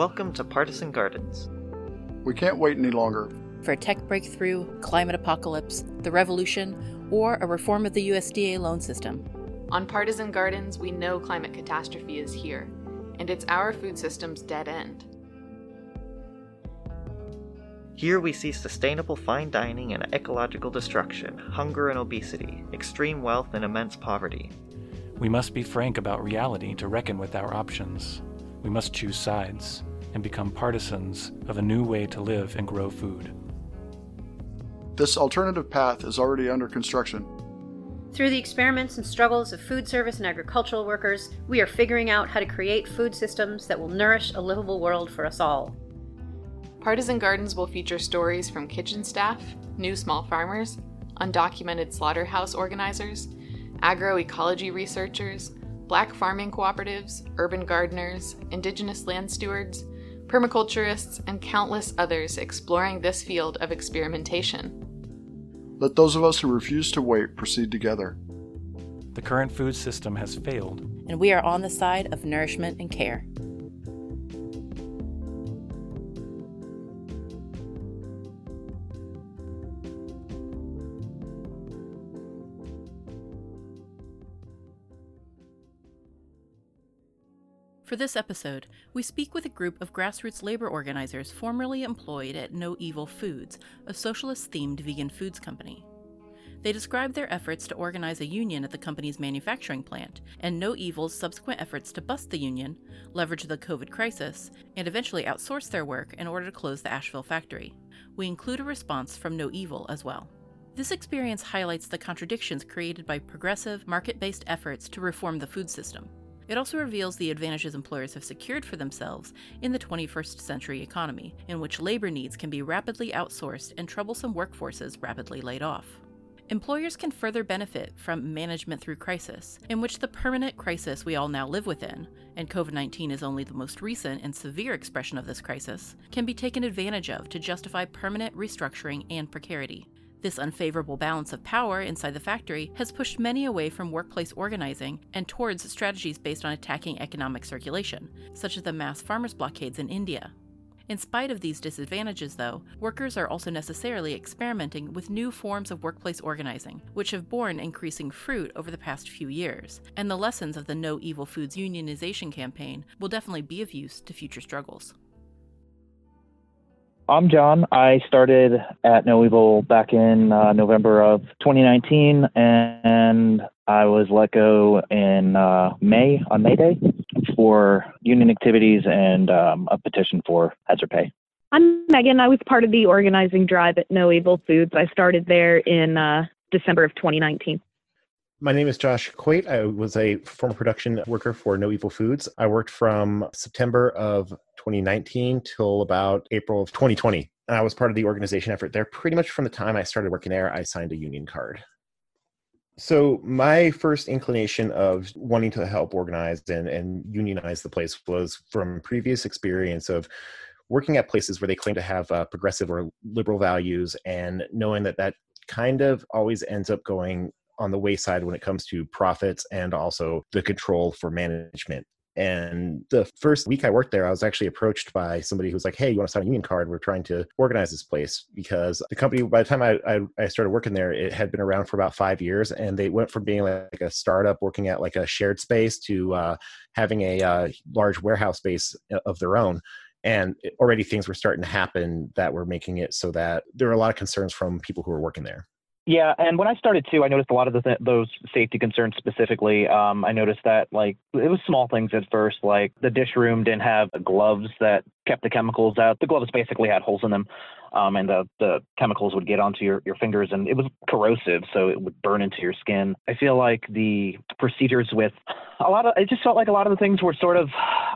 Welcome to Partisan Gardens. We can't wait any longer. For a tech breakthrough, climate apocalypse, the revolution, or a reform of the USDA loan system. On Partisan Gardens, we know climate catastrophe is here, and it's our food system's dead end. Here we see sustainable fine dining and ecological destruction, hunger and obesity, extreme wealth and immense poverty. We must be frank about reality to reckon with our options. We must choose sides and become partisans of a new way to live and grow food. This alternative path is already under construction. Through the experiments and struggles of food service and agricultural workers, we are figuring out how to create food systems that will nourish a livable world for us all. Partisan Gardens will feature stories from kitchen staff, new small farmers, undocumented slaughterhouse organizers, agroecology researchers, black farming cooperatives, urban gardeners, indigenous land stewards, permaculturists, and countless others exploring this field of experimentation. Let those of us who refuse to wait proceed together. The current food system has failed, and we are on the side of nourishment and care. For this episode, we speak with a group of grassroots labor organizers formerly employed at No Evil Foods, a socialist themed vegan foods company. They describe their efforts to organize a union at the company's manufacturing plant, and No Evil's subsequent efforts to bust the union, leverage the COVID crisis, and eventually outsource their work in order to close the Asheville factory. We include a response from No Evil as well. This experience highlights the contradictions created by progressive, market based efforts to reform the food system. It also reveals the advantages employers have secured for themselves in the 21st century economy, in which labor needs can be rapidly outsourced and troublesome workforces rapidly laid off. Employers can further benefit from management through crisis, in which the permanent crisis we all now live within, and COVID 19 is only the most recent and severe expression of this crisis, can be taken advantage of to justify permanent restructuring and precarity. This unfavorable balance of power inside the factory has pushed many away from workplace organizing and towards strategies based on attacking economic circulation, such as the mass farmers' blockades in India. In spite of these disadvantages, though, workers are also necessarily experimenting with new forms of workplace organizing, which have borne increasing fruit over the past few years, and the lessons of the No Evil Foods unionization campaign will definitely be of use to future struggles. I'm John. I started at No Evil back in uh, November of 2019, and I was let go in uh, May on May Day for union activities and um, a petition for hazard pay. I'm Megan. I was part of the organizing drive at No Evil Foods. I started there in uh, December of 2019. My name is Josh Quate. I was a former production worker for No Evil Foods. I worked from September of 2019 till about April of 2020. And I was part of the organization effort there. Pretty much from the time I started working there, I signed a union card. So my first inclination of wanting to help organize and, and unionize the place was from previous experience of working at places where they claim to have uh, progressive or liberal values and knowing that that kind of always ends up going on the wayside when it comes to profits and also the control for management. And the first week I worked there, I was actually approached by somebody who was like, Hey, you want to sign a union card? We're trying to organize this place because the company, by the time I, I, I, started working there, it had been around for about five years. And they went from being like a startup working at like a shared space to uh, having a uh, large warehouse space uh, of their own and already things were starting to happen that were making it so that there were a lot of concerns from people who were working there yeah, and when I started too, I noticed a lot of the th- those safety concerns specifically. Um, I noticed that like it was small things at first, like the dish room didn't have gloves that kept the chemicals out. The gloves basically had holes in them, um, and the the chemicals would get onto your your fingers, and it was corrosive, so it would burn into your skin. I feel like the procedures with a lot of it just felt like a lot of the things were sort of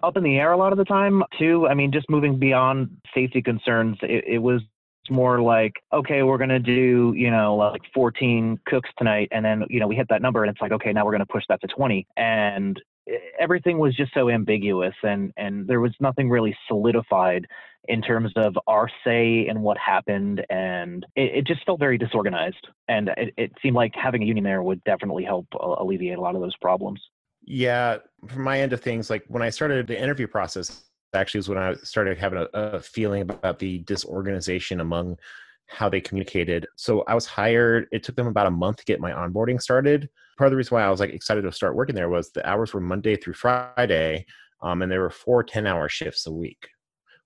up in the air a lot of the time too. I mean, just moving beyond safety concerns, it, it was it's more like, okay, we're going to do, you know, like 14 cooks tonight. And then, you know, we hit that number and it's like, okay, now we're going to push that to 20. And eh, everything was just so ambiguous and, and there was nothing really solidified in terms of our say and what happened. And it, it just felt very disorganized. And it, it seemed like having a union there would definitely help uh, alleviate a lot of those problems. Yeah. From my end of things, like when I started the interview process, actually was when I started having a, a feeling about the disorganization among how they communicated. So I was hired. It took them about a month to get my onboarding started. Part of the reason why I was like excited to start working there was the hours were Monday through Friday, um, and there were four 10 hour shifts a week,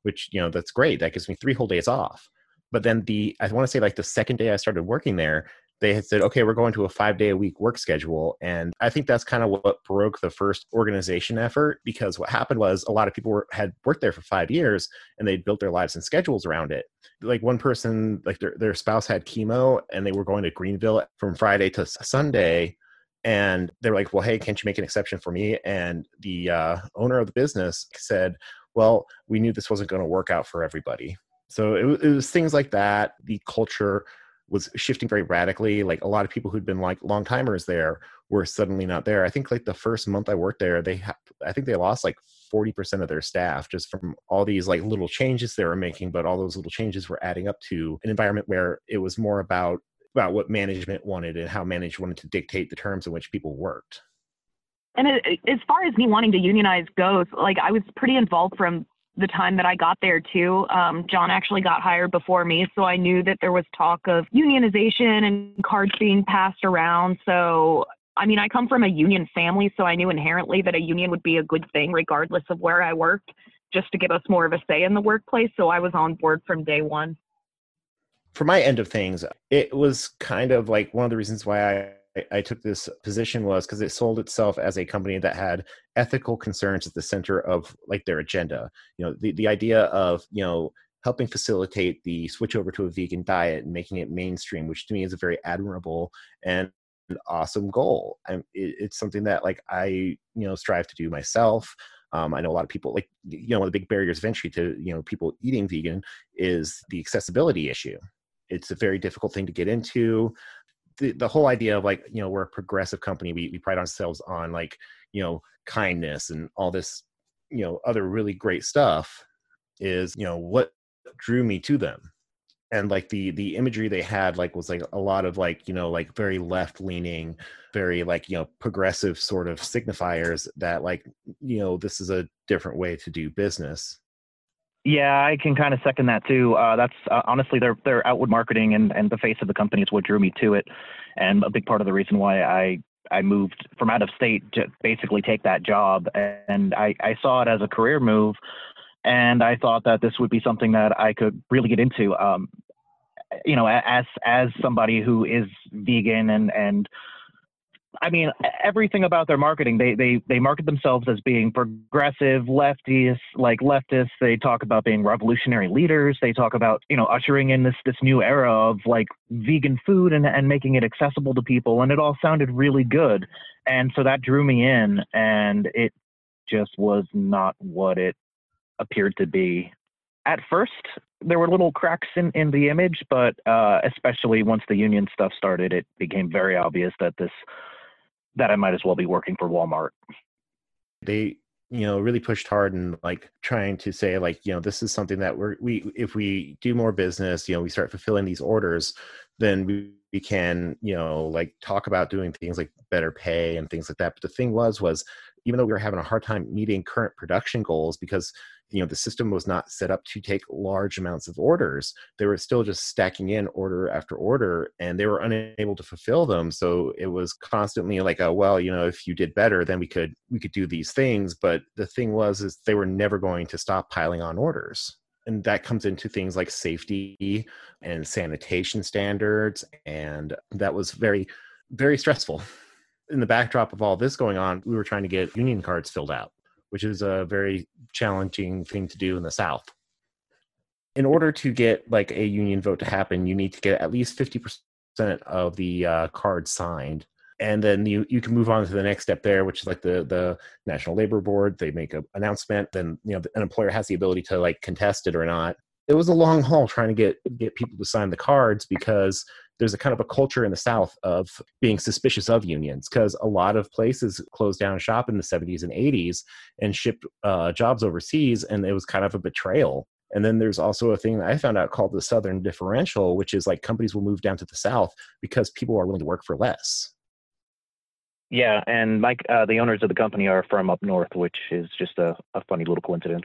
which you know that's great. That gives me three whole days off. But then the I want to say like the second day I started working there, they had said, okay, we're going to a five day a week work schedule. And I think that's kind of what broke the first organization effort because what happened was a lot of people were, had worked there for five years and they'd built their lives and schedules around it. Like one person, like their, their spouse had chemo and they were going to Greenville from Friday to Sunday. And they were like, well, hey, can't you make an exception for me? And the uh, owner of the business said, well, we knew this wasn't going to work out for everybody. So it, it was things like that. The culture was shifting very radically. Like a lot of people who'd been like long timers there were suddenly not there. I think like the first month I worked there, they ha- I think they lost like 40% of their staff just from all these like little changes they were making, but all those little changes were adding up to an environment where it was more about about what management wanted and how management wanted to dictate the terms in which people worked. And it, as far as me wanting to unionize goes, like I was pretty involved from the time that I got there too. Um, John actually got hired before me, so I knew that there was talk of unionization and cards being passed around. So, I mean, I come from a union family, so I knew inherently that a union would be a good thing regardless of where I worked, just to give us more of a say in the workplace. So I was on board from day one. For my end of things, it was kind of like one of the reasons why I I took this position was because it sold itself as a company that had ethical concerns at the center of like their agenda. You know, the, the idea of, you know, helping facilitate the switch over to a vegan diet and making it mainstream, which to me is a very admirable and awesome goal. And it, it's something that like I, you know, strive to do myself. Um, I know a lot of people like, you know, one of the big barriers of entry to, you know, people eating vegan is the accessibility issue. It's a very difficult thing to get into the, the whole idea of like you know we're a progressive company we, we pride ourselves on like you know kindness and all this you know other really great stuff is you know what drew me to them. And like the the imagery they had like was like a lot of like you know like very left leaning very like you know progressive sort of signifiers that like you know this is a different way to do business yeah, I can kind of second that too. Uh, that's uh, honestly their their outward marketing and, and the face of the company is what drew me to it, and a big part of the reason why I I moved from out of state to basically take that job, and I I saw it as a career move, and I thought that this would be something that I could really get into. Um, you know, as as somebody who is vegan and and I mean, everything about their marketing, they they they market themselves as being progressive, leftists, like leftists. They talk about being revolutionary leaders. They talk about you know ushering in this this new era of like vegan food and and making it accessible to people. And it all sounded really good, and so that drew me in. And it just was not what it appeared to be. At first, there were little cracks in, in the image, but uh, especially once the union stuff started, it became very obvious that this that I might as well be working for Walmart. They you know really pushed hard and like trying to say like you know this is something that we're we if we do more business you know we start fulfilling these orders then we, we can you know like talk about doing things like better pay and things like that but the thing was was even though we were having a hard time meeting current production goals because you know the system was not set up to take large amounts of orders they were still just stacking in order after order and they were unable to fulfill them. So it was constantly like a well you know if you did better then we could we could do these things. But the thing was is they were never going to stop piling on orders. And that comes into things like safety and sanitation standards and that was very very stressful in the backdrop of all this going on we were trying to get union cards filled out which is a very challenging thing to do in the South. In order to get like a union vote to happen, you need to get at least 50% of the uh, cards signed. And then you, you can move on to the next step there, which is like the, the National Labor Board. They make an announcement. Then, you know, an employer has the ability to like contest it or not. It was a long haul trying to get, get people to sign the cards because there's a kind of a culture in the South of being suspicious of unions because a lot of places closed down shop in the 70s and 80s and shipped uh, jobs overseas, and it was kind of a betrayal. And then there's also a thing that I found out called the Southern differential, which is like companies will move down to the South because people are willing to work for less. Yeah, and Mike, uh, the owners of the company are from up north, which is just a, a funny little coincidence.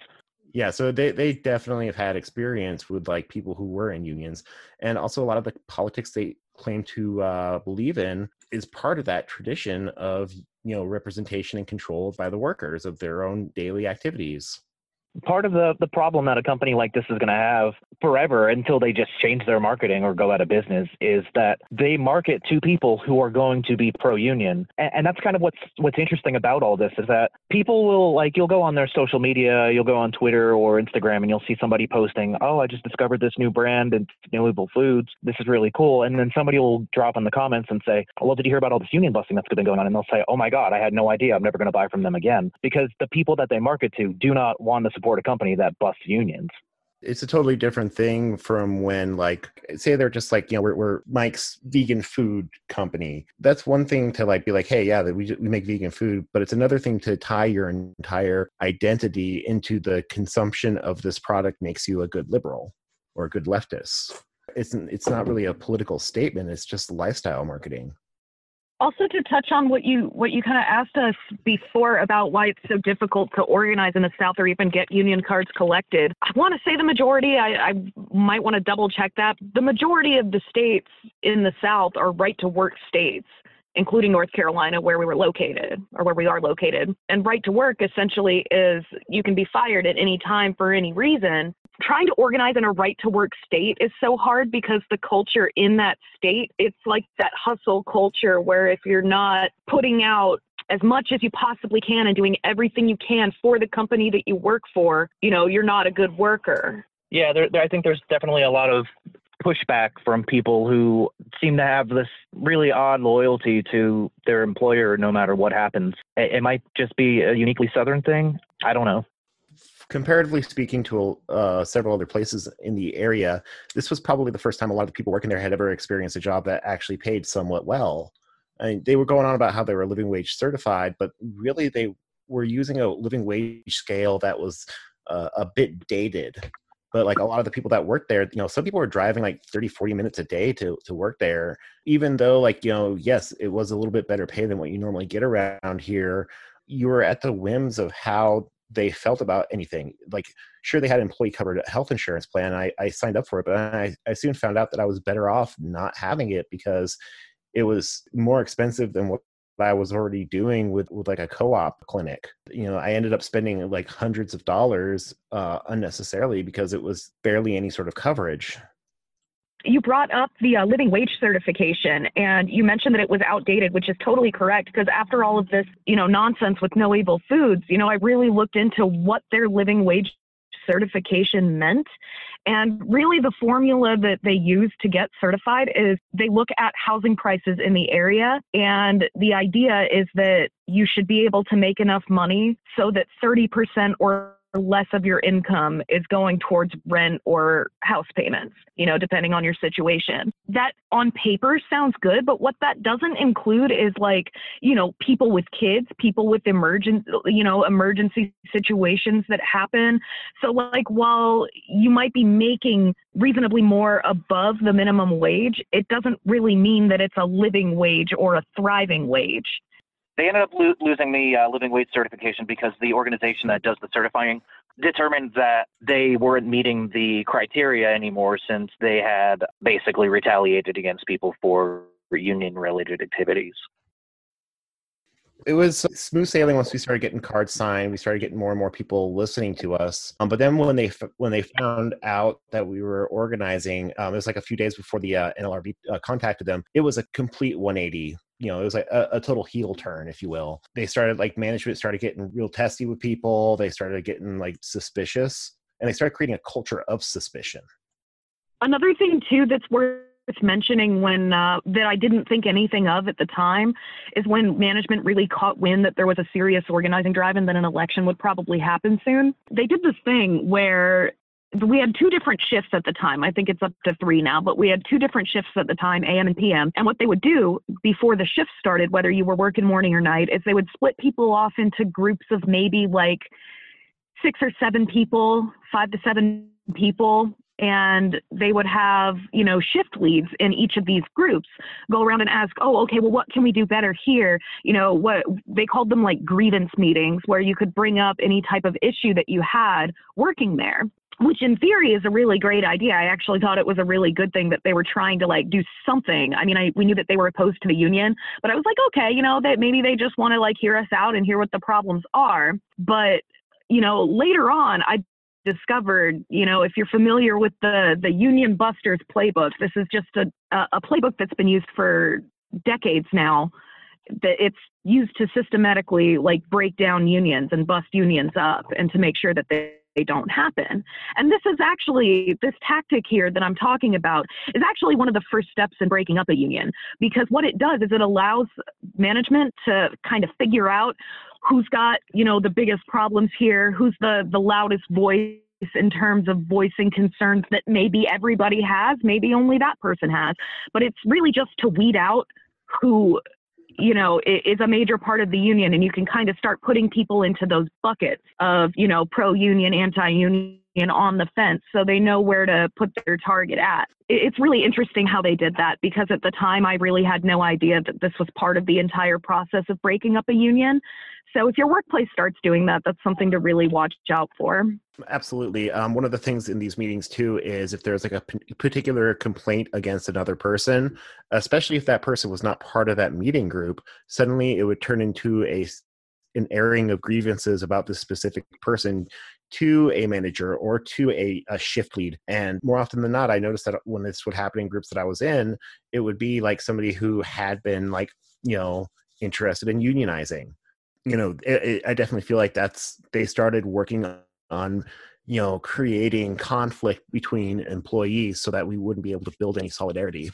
Yeah, so they, they definitely have had experience with like people who were in unions, and also a lot of the politics they claim to uh, believe in is part of that tradition of you know representation and control by the workers of their own daily activities part of the the problem that a company like this is going to have forever until they just change their marketing or go out of business is that they market to people who are going to be pro union and, and, that's kind of what's what's interesting about all this is that people will like you'll go on their social media you'll go on twitter or instagram and you'll see somebody posting oh i just discovered this new brand No Evil foods. This is really cool. And then somebody will drop in the comments and say oh, well did you hear about all this union busting that's been going on? And they'll say oh my god i had no idea. I'm never going to buy from them again. Because the people that they market to do not want to support a company that busts unions. It's a totally different thing from when like say they're just like you know we're, we're, mike's vegan food company. That's one thing to like be like hey yeah we, we make vegan food but it's another thing to tie your entire identity into the consumption of this product makes you a good liberal or a good leftist. It's it's not really a political statement it's just lifestyle marketing also to touch on what you what you kind of asked us before about why it's so difficult to organize in the south or even get union cards collected i want to say the majority I, I might want to double check that the majority of the states in the south are right to work states including North Carolina, where we were located or where we are located. And right to work essentially is you can be fired at any time for any reason. Trying to organize in a right to work state is so hard because the culture in that state, it's like that hustle culture where if you're not putting out as much as you possibly can and doing everything you can for the company that you work for, you know, you're not a good worker. Yeah, there, there, I think there's definitely a lot of pushback from people who seem to have this really odd loyalty to their employer no matter what happens. It, it might just be a uniquely Southern thing. I don't know. Comparatively speaking to uh, several other places in the area, this was probably the first time a lot of the people working there had ever experienced a job that actually paid somewhat well. Mean, they were going on about how they were living wage certified, but really they were using a living wage scale that was uh, a bit dated but like a lot of the people that worked there you know some people were driving like 30 40 minutes a day to to work there even though like you know yes it was a little bit better pay than what you normally get around here you were at the whims of how they felt about anything like sure they had employee covered health insurance plan I, I signed up for it but I, I soon found out that i was better off not having it because it was more expensive than what I was already doing with, with like a co-op clinic. You know, I ended up spending like hundreds of dollars uh, unnecessarily because it was barely any sort of coverage. You brought up the uh, living wage certification and you mentioned that it was outdated, which is totally correct because after all of this, you know, nonsense with no evil foods, you know, I really looked into what their living wage certification meant and really, the formula that they use to get certified is they look at housing prices in the area. And the idea is that you should be able to make enough money so that 30% or less of your income is going towards rent or house payments, you know, depending on your situation. That on paper sounds good, but what that doesn't include is like, you know, people with kids, people with emergent, you know, emergency situations that happen. So like while you might be making reasonably more above the minimum wage, it doesn't really mean that it's a living wage or a thriving wage they ended up lo- losing the uh, living wage certification because the organization that does the certifying determined that they weren't meeting the criteria anymore since they had basically retaliated against people for union related activities it was smooth sailing once we started getting cards signed. We started getting more and more people listening to us. Um, but then when they when they found out that we were organizing, um, it was like a few days before the uh, NLRB uh, contacted them. It was a complete 180. You know, it was like a, a, total heel turn, if you will. They started like management started getting real testy with people. They started getting like suspicious, and they started creating a culture of suspicion. Another thing too that's worth mentioning when uh, that I didn't think anything of at the time is when management really caught wind that there was a serious organizing drive and that an election would probably happen soon. They did this thing where we had two different shifts at the time. I think it's up to three now, but we had two different shifts at the time, AM and PM. And what they would do before the shift started, whether you were working morning or night, is they would split people off into groups of maybe like six or seven people, five to seven people and they would have you know shift leads in each of these groups go around and ask oh okay well what can we do better here you know what they called them like grievance meetings where you could bring up any type of issue that you had working there which in theory is a really great idea. I actually thought it was a really good thing that they were trying to like do something. I mean, I we knew that they were opposed to the union, but I was like, okay, you know, that maybe they just want to like hear us out and hear what the problems are. But you know, later on, I discovered, you know, if you're familiar with the the Union Busters playbook, this is just a a playbook that's been used for decades now. That it's used to systematically like break down unions and bust unions up, and to make sure that they they don't happen. And this is actually, this tactic here that I'm talking about is actually one of the first steps in breaking up a union because what it does is it allows management to kind of figure out who's got you know the biggest problems here who's the the loudest voice in terms of voicing concerns that maybe everybody has maybe only that person has but it's really just to weed out who you know is a major part of the union and you can kind of start putting people into those buckets of you know pro union anti union on the fence so they know where to put their target at. It's really interesting how they did that because at the time I really had no idea that this was part of the entire process of breaking up a union. So if your workplace starts doing that, that's something to really watch out for. Absolutely. Um, one of the things in these meetings too is if there's like a p- particular complaint against another person, especially if that person was not part of that meeting group, suddenly it would turn into a an airing of grievances about this specific person to a manager or to a, a shift lead. And more often than not, I noticed that when this would happen in groups that I was in, it would be like somebody who had been like, you know, interested in unionizing. You know, it, it, I definitely feel like that's, they started working on, you know, creating conflict between employees so that we wouldn't be able to build any solidarity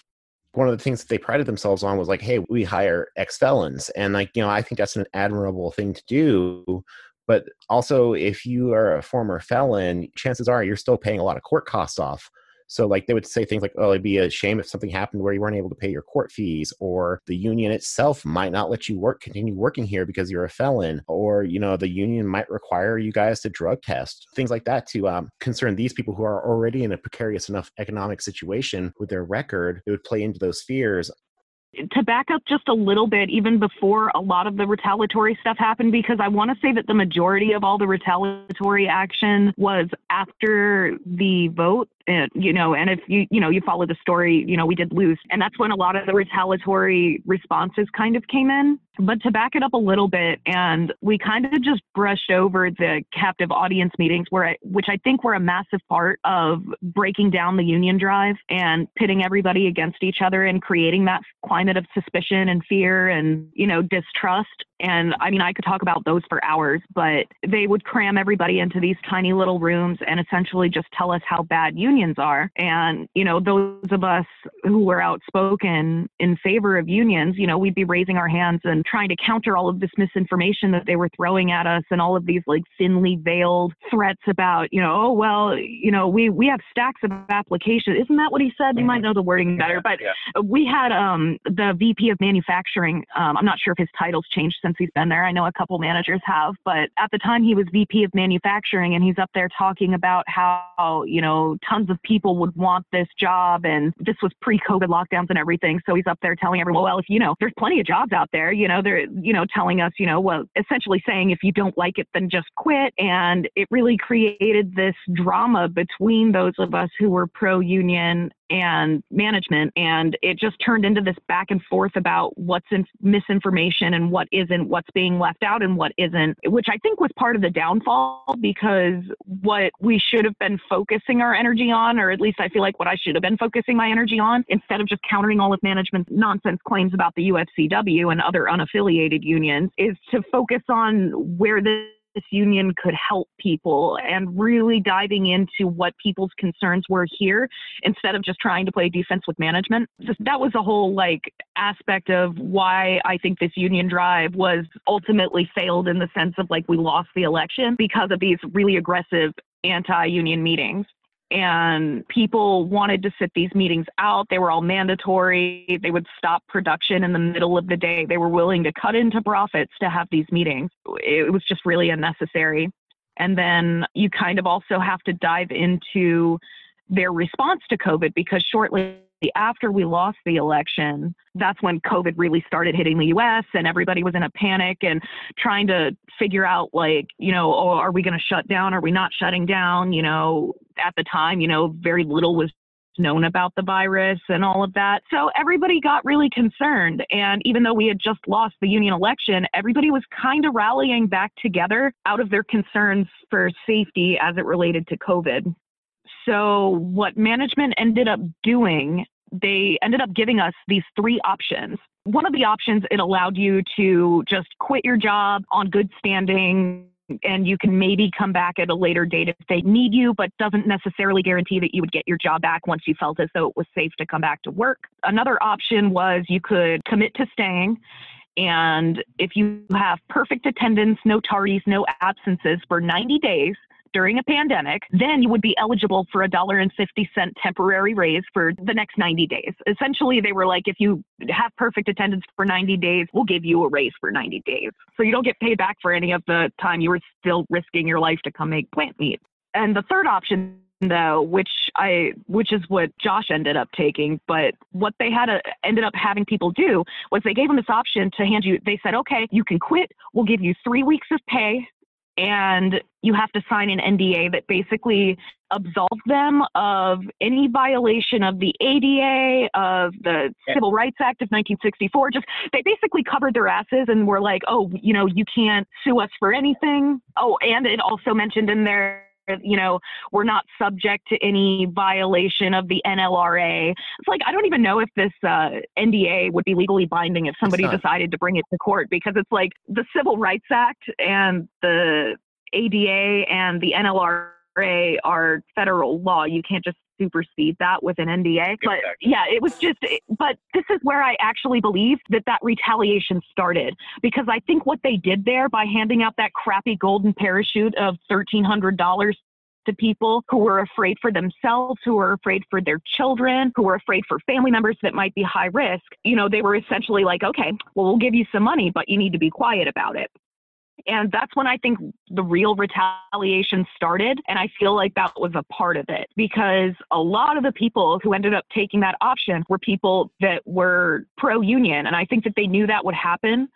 one of the things that they prided themselves on was like, hey, we hire ex felons. And like, you know, I think that's an admirable thing to do. But also, if you are a former felon, chances are you're still paying a lot of court costs off. So, like, they would say things like, oh, it'd be a shame if something happened where you weren't able to pay your court fees, or the union itself might not let you work, continue working here because you're a felon, or, you know, the union might require you guys to drug test, things like that to um, concern these people who are already in a precarious enough economic situation with their record. It would play into those fears to back up just a little bit, even before a lot of the retaliatory stuff happened, because I want to say that the majority of all the retaliatory action was after the vote and, you know, and if you, you know, you follow the story, you know, we did lose. And that's when a lot of the retaliatory responses kind of came in. But to back it up a little bit, and we kind of just brushed over the captive audience meetings, where I, which I think were a massive part of breaking down the union drive and pitting everybody against each other and creating that climate of suspicion and fear and, you know, distrust. And I mean, I could talk about those for hours, but they would cram everybody into these tiny little rooms and essentially just tell us how bad unions are. And, you know, those of us who were outspoken in favor of unions, you know, we'd be raising our hands and trying to counter all of this misinformation that they were throwing at us and all of these like thinly veiled threats about, you know, oh, well, you know, we, we have stacks of applications. Isn't that what he said? You might mm-hmm. know the wording better, but yeah. we had um, the VP of manufacturing. Um, I'm not sure if his title's changed since he's been there. I know a couple managers have, but at the time he was VP of manufacturing and he's up there talking about how, you know, tons of people would want this job and this was pre-COVID lockdowns and everything. So he's up there telling everyone, well, if you know, there's plenty of jobs out there, you know, they're, you know, telling us, you know, well, essentially saying if you don't like it, then just quit. And it really created this drama between those of us who were pro-union and management. And it just turned into this back and forth about what's in misinformation and what isn't, what's being left out and what isn't, which I think was part of the downfall because what we should have been focusing our energy on, or at least I feel like what I should have been focusing my energy on, instead of just countering all of management's nonsense claims about the UFCW and other unaffiliated unions, is to focus on where this union could help people and really diving into what people's concerns were here instead of just trying to play defense with management. That was a whole like aspect of why I think this union drive was ultimately failed in the sense of like we lost the election because of these really aggressive anti-union meetings and people wanted to sit these meetings out. They were all mandatory. They would stop production in the middle of the day. They were willing to cut into profits to have these meetings. It was just really unnecessary. And then you kind of also have to dive into their response to COVID because shortly after we lost the election, that's when COVID really started hitting the US and everybody was in a panic and trying to figure out, like, you know, oh, are we going to shut down? Are we not shutting down? You know, at the time, you know, very little was known about the virus and all of that. So everybody got really concerned. And even though we had just lost the union election, everybody was kind of rallying back together out of their concerns for safety as it related to COVID. So, what management ended up doing, they ended up giving us these three options. One of the options, it allowed you to just quit your job on good standing and you can maybe come back at a later date if they need you, but doesn't necessarily guarantee that you would get your job back once you felt as though it was safe to come back to work. Another option was you could commit to staying. And if you have perfect attendance, no tardies, no absences for 90 days, during a pandemic, then you would be eligible for a dollar and 50 cent temporary raise for the next 90 days. Essentially, they were like, if you have perfect attendance for 90 days, we'll give you a raise for 90 days. So you don't get paid back for any of the time you were still risking your life to come make plant meat. And the third option though, which I which is what Josh ended up taking. But what they had a, ended up having people do was they gave them this option to hand you. They said, okay, you can quit. We'll give you three weeks of pay and you have to sign an NDA that basically absolves them of any violation of the ADA, of the Civil Rights Act of 1964. Just they basically covered their asses and were like, oh, you know, you can't sue us for anything. Oh, and it also mentioned in there you know, we're not subject to any violation of the NLRA. It's like, I don't even know if this uh, NDA would be legally binding if somebody decided to bring it to court because it's like the Civil Rights Act and the ADA and the NLRA are federal law. You can't just supersede that with an NDA. But yeah, it was just, but this is where I actually believe that that retaliation started because I think what they did there by handing out that crappy golden parachute of $1,300 to people who were afraid for themselves, who were afraid for their children, who were afraid for family members that might be high risk. You know, they were essentially like, okay, well, we'll give you some money, but you need to be quiet about it. And that's when I think the real retaliation started. And I feel like that was a part of it because a lot of the people who ended up taking that option were people that were pro union. And I think that they knew that would happen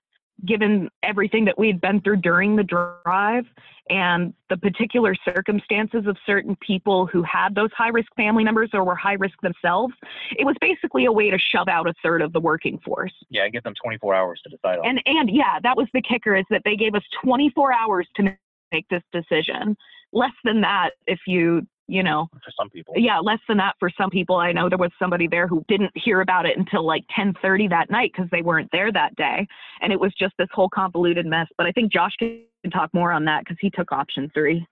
given everything that we'd been through during the drive and the particular circumstances of certain people who had those high risk family members or were high risk themselves, it was basically a way to shove out a third of the working force. Yeah, give them 24 hours to decide on. And and yeah, that was the kicker is that they gave us 24 hours to make this decision. Less than that if you you know for some people. yeah less than that for some people. I know there was somebody there who didn't hear about it until like 10:30 that night because they weren't there that day and it was just this whole convoluted mess but i think josh can talk more on that because he took option three.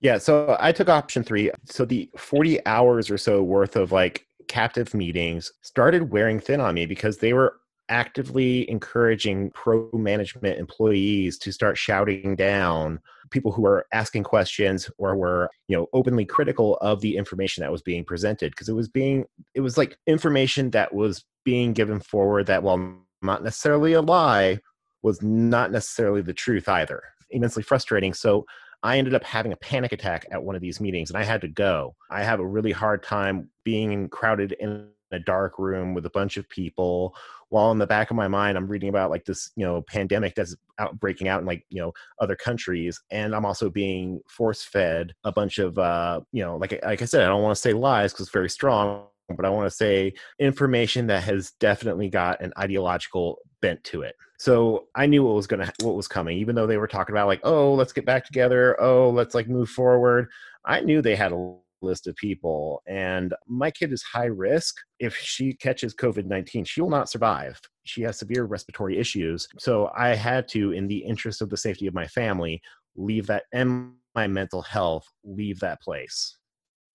Yeah so i took option three. So the 40 hours or so worth of like captive meetings started wearing thin on me because they were actively encouraging pro management employees to start shouting down people who were asking questions or were you know openly critical of the information that was being presented because it was being it was like information that was being given forward that while not necessarily a lie was not necessarily the truth either immensely frustrating so I ended up having a panic attack at one of these meetings and I had to go. I have a really hard time being crowded in a dark room with a bunch of people while in the back of my mind i'm reading about like this you know pandemic that's out breaking out in like you know other countries and i'm also being force fed a bunch of uh you know like like i said i don't want to say lies because it's very strong but i want to say information that has definitely got an ideological bent to it. So i knew what was gonna what was coming even though they were talking about like oh let's get back together. Oh let's like move forward. I knew they had a list of people. And my kid is high risk. If she catches COVID 19, she will not survive. She has severe respiratory issues. So I had to, in the interest of the safety of my family, leave that and my mental health, leave that place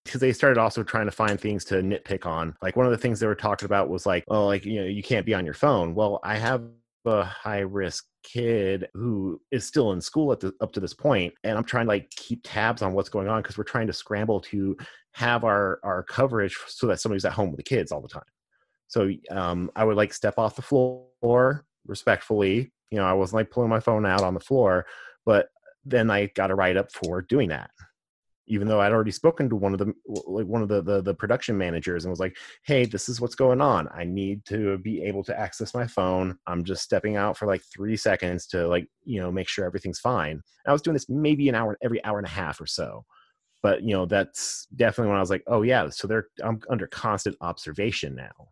because they started also trying to find things to nitpick on. Like one of the things they were talking about was like, oh, like you know, you can't be on your phone. Well, I have a high risk kid who is still in school at the, up to this point and i'm trying to like keep tabs on what's going on because we're trying to scramble to have our our coverage so that somebody's at home with the kids all the time. So um, i would like step off the floor respectfully. You know i wasn't like pulling my phone out on the floor but then i got a write up for doing that even though I'd already spoken to one of the like one of the, the the production managers and was like, "Hey, this is what's going on. I need to be able to access my phone. I'm just stepping out for like three seconds to like you know make sure everything's fine." And I was doing this maybe an hour every hour and a half or so, but you know that's definitely when I was like, "Oh yeah, so they're I'm under constant observation now."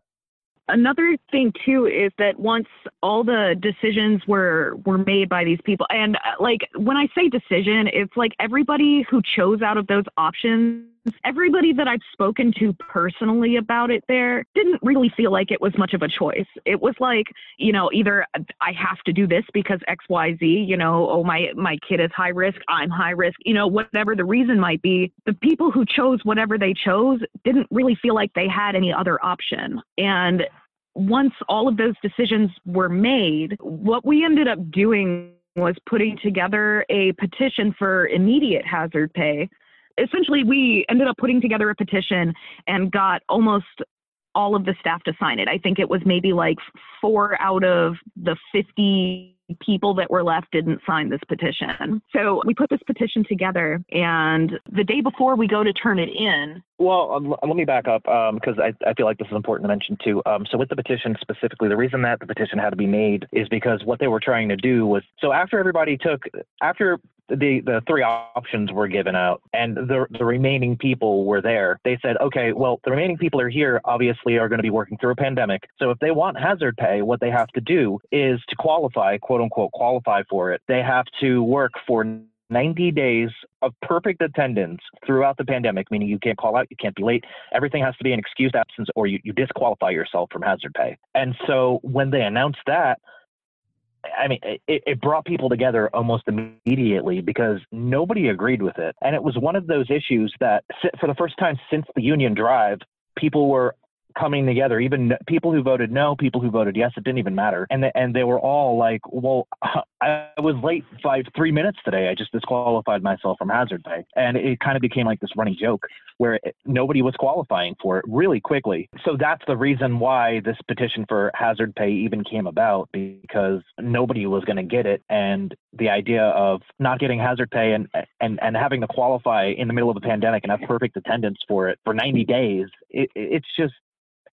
Another thing too is that once all the decisions were were made by these people and uh, like when i say decision it's like everybody who chose out of those options everybody that I've spoken to personally about it there didn't really feel like it was much of a choice. It was like, you know, either I have to do this because XYZ, you know, oh my my kid is high risk, I'm high risk, you know, whatever the reason might be, the people who chose whatever they chose didn't really feel like they had any other option. And once all of those decisions were made, what we ended up doing was putting together a petition for immediate hazard pay essentially we ended up putting together a petition and got almost all of the staff to sign it. I think it was maybe like four out of the 50 people that were left didn't sign this petition. So we put this petition together, and the day before we go to turn it in. Well, um, let me back up because um, I, I feel like this is important to mention too. Um, so, with the petition specifically, the reason that the petition had to be made is because what they were trying to do was so after everybody took, after the the three options were given out and the the remaining people were there they said okay well the remaining people are here obviously are going to be working through a pandemic so if they want hazard pay what they have to do is to qualify quote unquote qualify for it they have to work for 90 days of perfect attendance throughout the pandemic, meaning you can't call out, you can't be late. Everything has to be an excused absence or you, you disqualify yourself from hazard pay. And so when they announced that, I mean, it, it, brought people together almost immediately because nobody agreed with it. And it was one of those issues that, for the first time since the union drive, people were coming together. Even people who voted no, people who voted yes, it didn't even matter. And they, and they were all like, "Well, I was late five three minutes today. I just disqualified myself from hazard pay." And it kind of became like this running joke where it, nobody was qualifying for it really quickly. So that's the reason why this petition for hazard pay even came about because nobody was going to get it, and the idea of not getting hazard pay and and and having to qualify in the middle of a pandemic and have perfect attendance for it for 90 days, it, it's just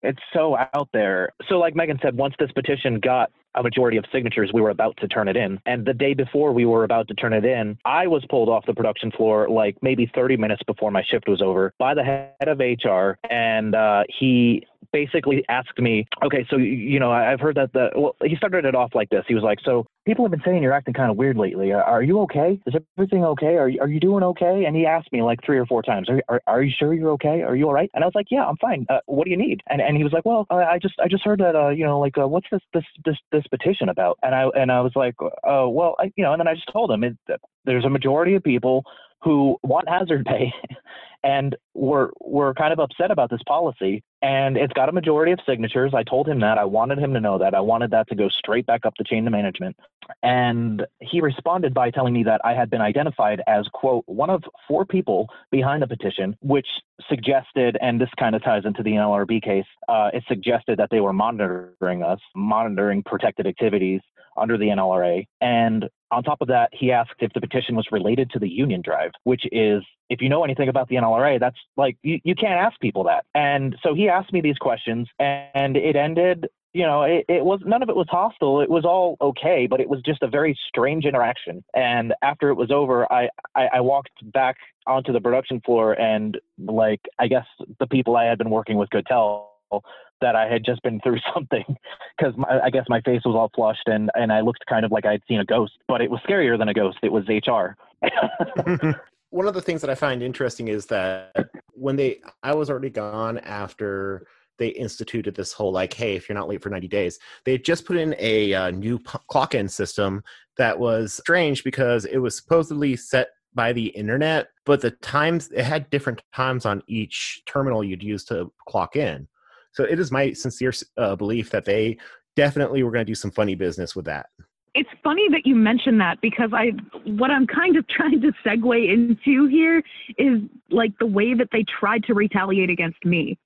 it's so out there. So, like Megan said, once this petition got a majority of signatures, we were about to turn it in. And the day before we were about to turn it in, I was pulled off the production floor like maybe 30 minutes before my shift was over by the head of HR. And uh, he basically asked me, okay, so, you know, I've heard that the, well, he started it off like this. He was like, so people have been saying you're acting kind of weird lately. Are you okay? Is everything okay? Are you, are you doing okay? And he asked me like three or four times, are, are, are you sure you're okay? Are you all right? And I was like, yeah, I'm fine. Uh, what do you need? And, and he was like, well, I just, I just heard that, uh, you know, like, uh, what's this, this, this, this petition about? And I, and I was like, oh, well, I, you know, and then I just told him it, there's a majority of people who want hazard pay and we're we're kind of upset about this policy and it's got a majority of signatures. I told him that. I wanted him to know that. I wanted that to go straight back up the chain of management. And he responded by telling me that i had been identified as quote one of four people behind the petition which suggested and this kind of ties into the nlrb case uh, it suggested that they were monitoring us monitoring protected activities under the nlra and on top of that, he asked if the petition was related to the union drive, which is, if you know anything about the NLRA, that's like, you, you can't ask people that. And so he asked me these questions, and it ended you know, it, it, was none of it was hostile. It was all okay, but it was just a very strange interaction. And after it was over, I, I, I, walked back onto the production floor, and like I guess the people I had been working with could tell that I had just been through something because I guess my face was all flushed and, and I looked kind of like I'd seen a ghost, but it was scarier than a ghost. It was HR. One of the things that I find interesting is that when they, I was already gone after they instituted this whole like, hey, if you're not late for 90 days, they just put in a uh, new p- clock in system that was strange because it was supposedly set by the internet, but the times it had different times on each terminal you'd use to clock in. So it is my sincere uh, belief that they definitely were going to do some funny business with that. It's funny that you mention that because I what I'm kind of trying to segue into here is like the way that they tried to retaliate against me.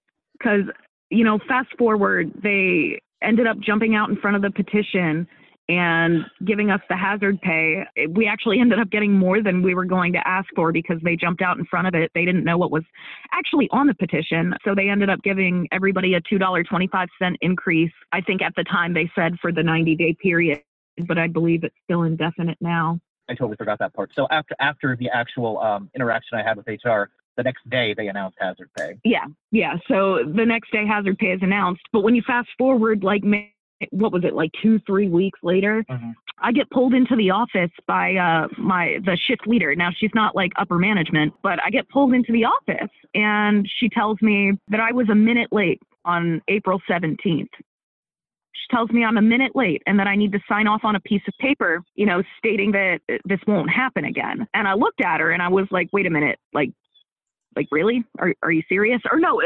Cuz you know, fast forward, they ended up jumping out in front of the petition and giving us the hazard pay. We actually ended up getting more than we were going to ask for because they jumped out in front of it. They didn't know what was actually on the petition. So they ended up giving everybody a $2.25 increase. I think at the time they said for the 90 day period, but I believe it's still indefinite now. I totally forgot that part. So after after the actual um, interaction I had with HR, the next day they announced hazard pay. Yeah, yeah. So the next day hazard pay is announced. But when you fast forward, like what was it like two three weeks later mm-hmm. i get pulled into the office by uh my the shift leader. Now she's not like upper management but i get pulled into the office and she tells me that i was a minute late on april 17th she tells me i'm a minute late and that i need to sign off on a piece of paper you know stating that this won't happen again. And i looked at her and i was like wait a minute like like really? Are, are you serious? Or no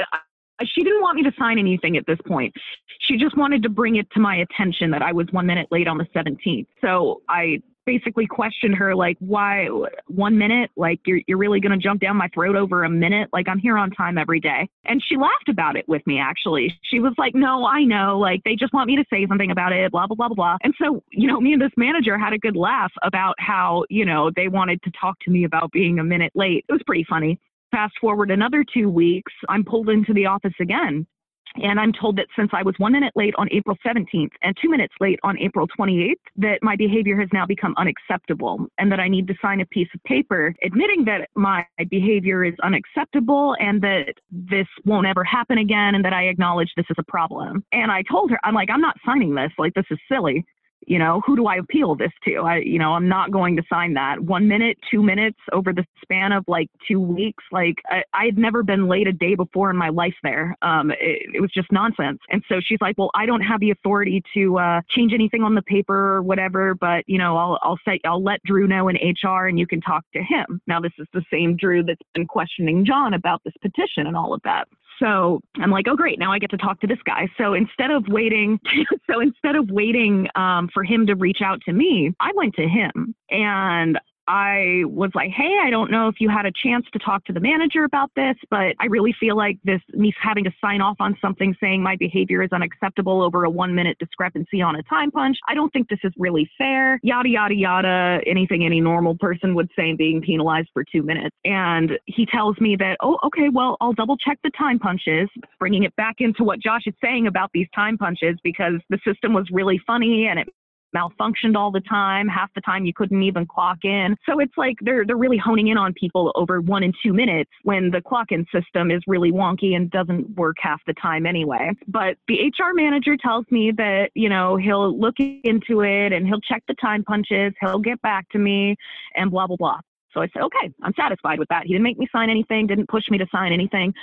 she didn't want me to sign anything at this point. She just wanted to bring it to my attention that I was one minute late on the 17th. So I basically questioned her like why one minute? Like you're, you're really going to jump down my throat over a minute? Like i'm here on time every day. And she laughed about it with me actually. She was like no i know. Like they just want me to say something about it blah blah blah blah blah. And so you know me and this manager had a good laugh about how you know they wanted to talk to me about being a minute late. It was pretty funny Fast forward another two weeks, I'm pulled into the office again. And I'm told that since I was one minute late on April 17th and two minutes late on April 28th, that my behavior has now become unacceptable and that I need to sign a piece of paper admitting that my behavior is unacceptable and that this won't ever happen again and that I acknowledge this is a problem. And I told her, I'm like, I'm not signing this. Like, this is silly you know who do i appeal this to? I you know i'm not going to sign that. One minute two minutes over the span of like two weeks like i, I had never been late a day before in my life there. Um it, it was just nonsense. And so she's like well i don't have the authority to uh change anything on the paper or whatever but you know i'll i'll say i'll let drew know in hr and you can talk to him. Now this is the same drew that's been questioning john about this petition and all of that so I'm like, oh great, now I get to talk to this guy. So instead of waiting, so instead of waiting um, for him to reach out to me, I went to him and I was like, hey, I don't know if you had a chance to talk to the manager about this, but I really feel like this me having to sign off on something saying my behavior is unacceptable over a one minute discrepancy on a time punch. I don't think this is really fair. Yada, yada, yada. Anything any normal person would say being penalized for two minutes. And he tells me that, oh, okay, well, I'll double check the time punches, bringing it back into what Josh is saying about these time punches because the system was really funny and it malfunctioned all the time. Half the time you couldn't even clock in. So it's like they're they're really honing in on people over one and two minutes when the clock in system is really wonky and doesn't work half the time anyway. But the HR manager tells me that, you know, he'll look into it and he'll check the time punches, he'll get back to me and blah blah blah. So I said, okay, I'm satisfied with that. He didn't make me sign anything, didn't push me to sign anything.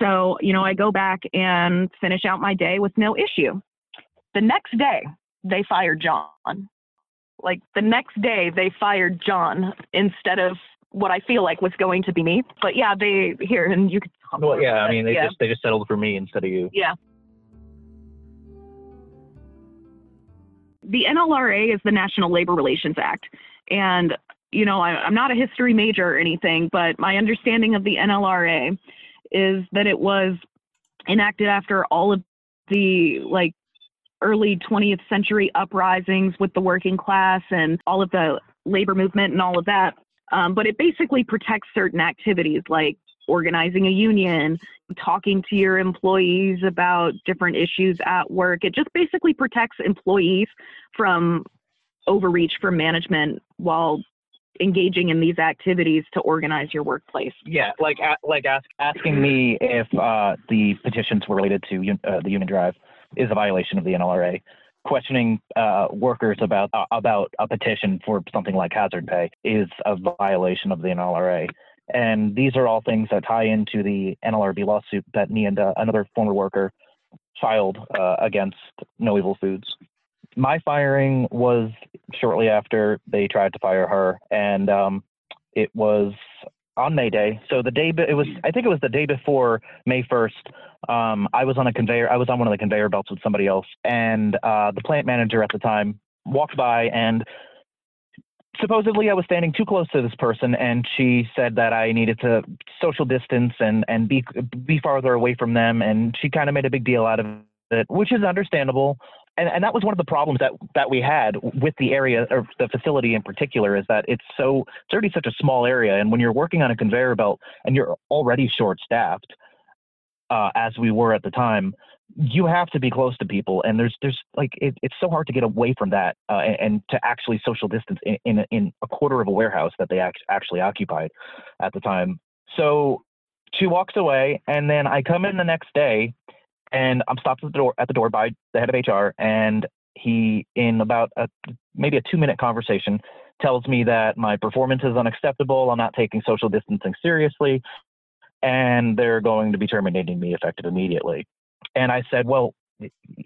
So, you know, I go back and finish out my day with no issue. The next day, they fired John. Like the next day, they fired John instead of what I feel like was going to be me. But yeah, they here and you could. Well, yeah, I mean, they yeah. just they just settled for me instead of you. Yeah. The NLRA is the National Labor Relations Act, and you know I, I'm not a history major or anything, but my understanding of the NLRA is that it was enacted after all of the like early 20th century uprisings with the working class and all of the labor movement and all of that. Um, but it basically protects certain activities like organizing a union, talking to your employees about different issues at work. It just basically protects employees from overreach from management while engaging in these activities to organize your workplace. Yeah, like like ask, asking me if uh, the petitions were related to uh, the union drive is a violation of the NLRA. Questioning uh, workers about uh, about a petition for something like hazard pay is a violation of the NLRA. And these are all things that tie into the NLRB lawsuit that me and uh, another former worker filed uh, against No Evil Foods. My firing was shortly after they tried to fire her, and um, it was on May Day. So the day it was, I think it was the day before May 1st. Um, I was on a conveyor. I was on one of the conveyor belts with somebody else, and uh, the plant manager at the time walked by and supposedly I was standing too close to this person, and she said that I needed to social distance and and be be farther away from them, and she kind of made a big deal out of it, which is understandable. And, and that was one of the problems that, that we had with the area or the facility in particular is that it's so it's already such a small area. And when you're working on a conveyor belt and you're already short staffed uh, as we were at the time you have to be close to people. And there's there's like it, it's so hard to get away from that uh, and, and, to actually social distance in, in, in a quarter of a warehouse that they act, actually occupied at the time. So she walks away and then i come in the next day and I'm stopped at the door at the door by the head of HR, and he, in about a, maybe a two minute conversation, tells me that my performance is unacceptable. I'm not taking social distancing seriously, and they're going to be terminating me effective immediately. And I said, well,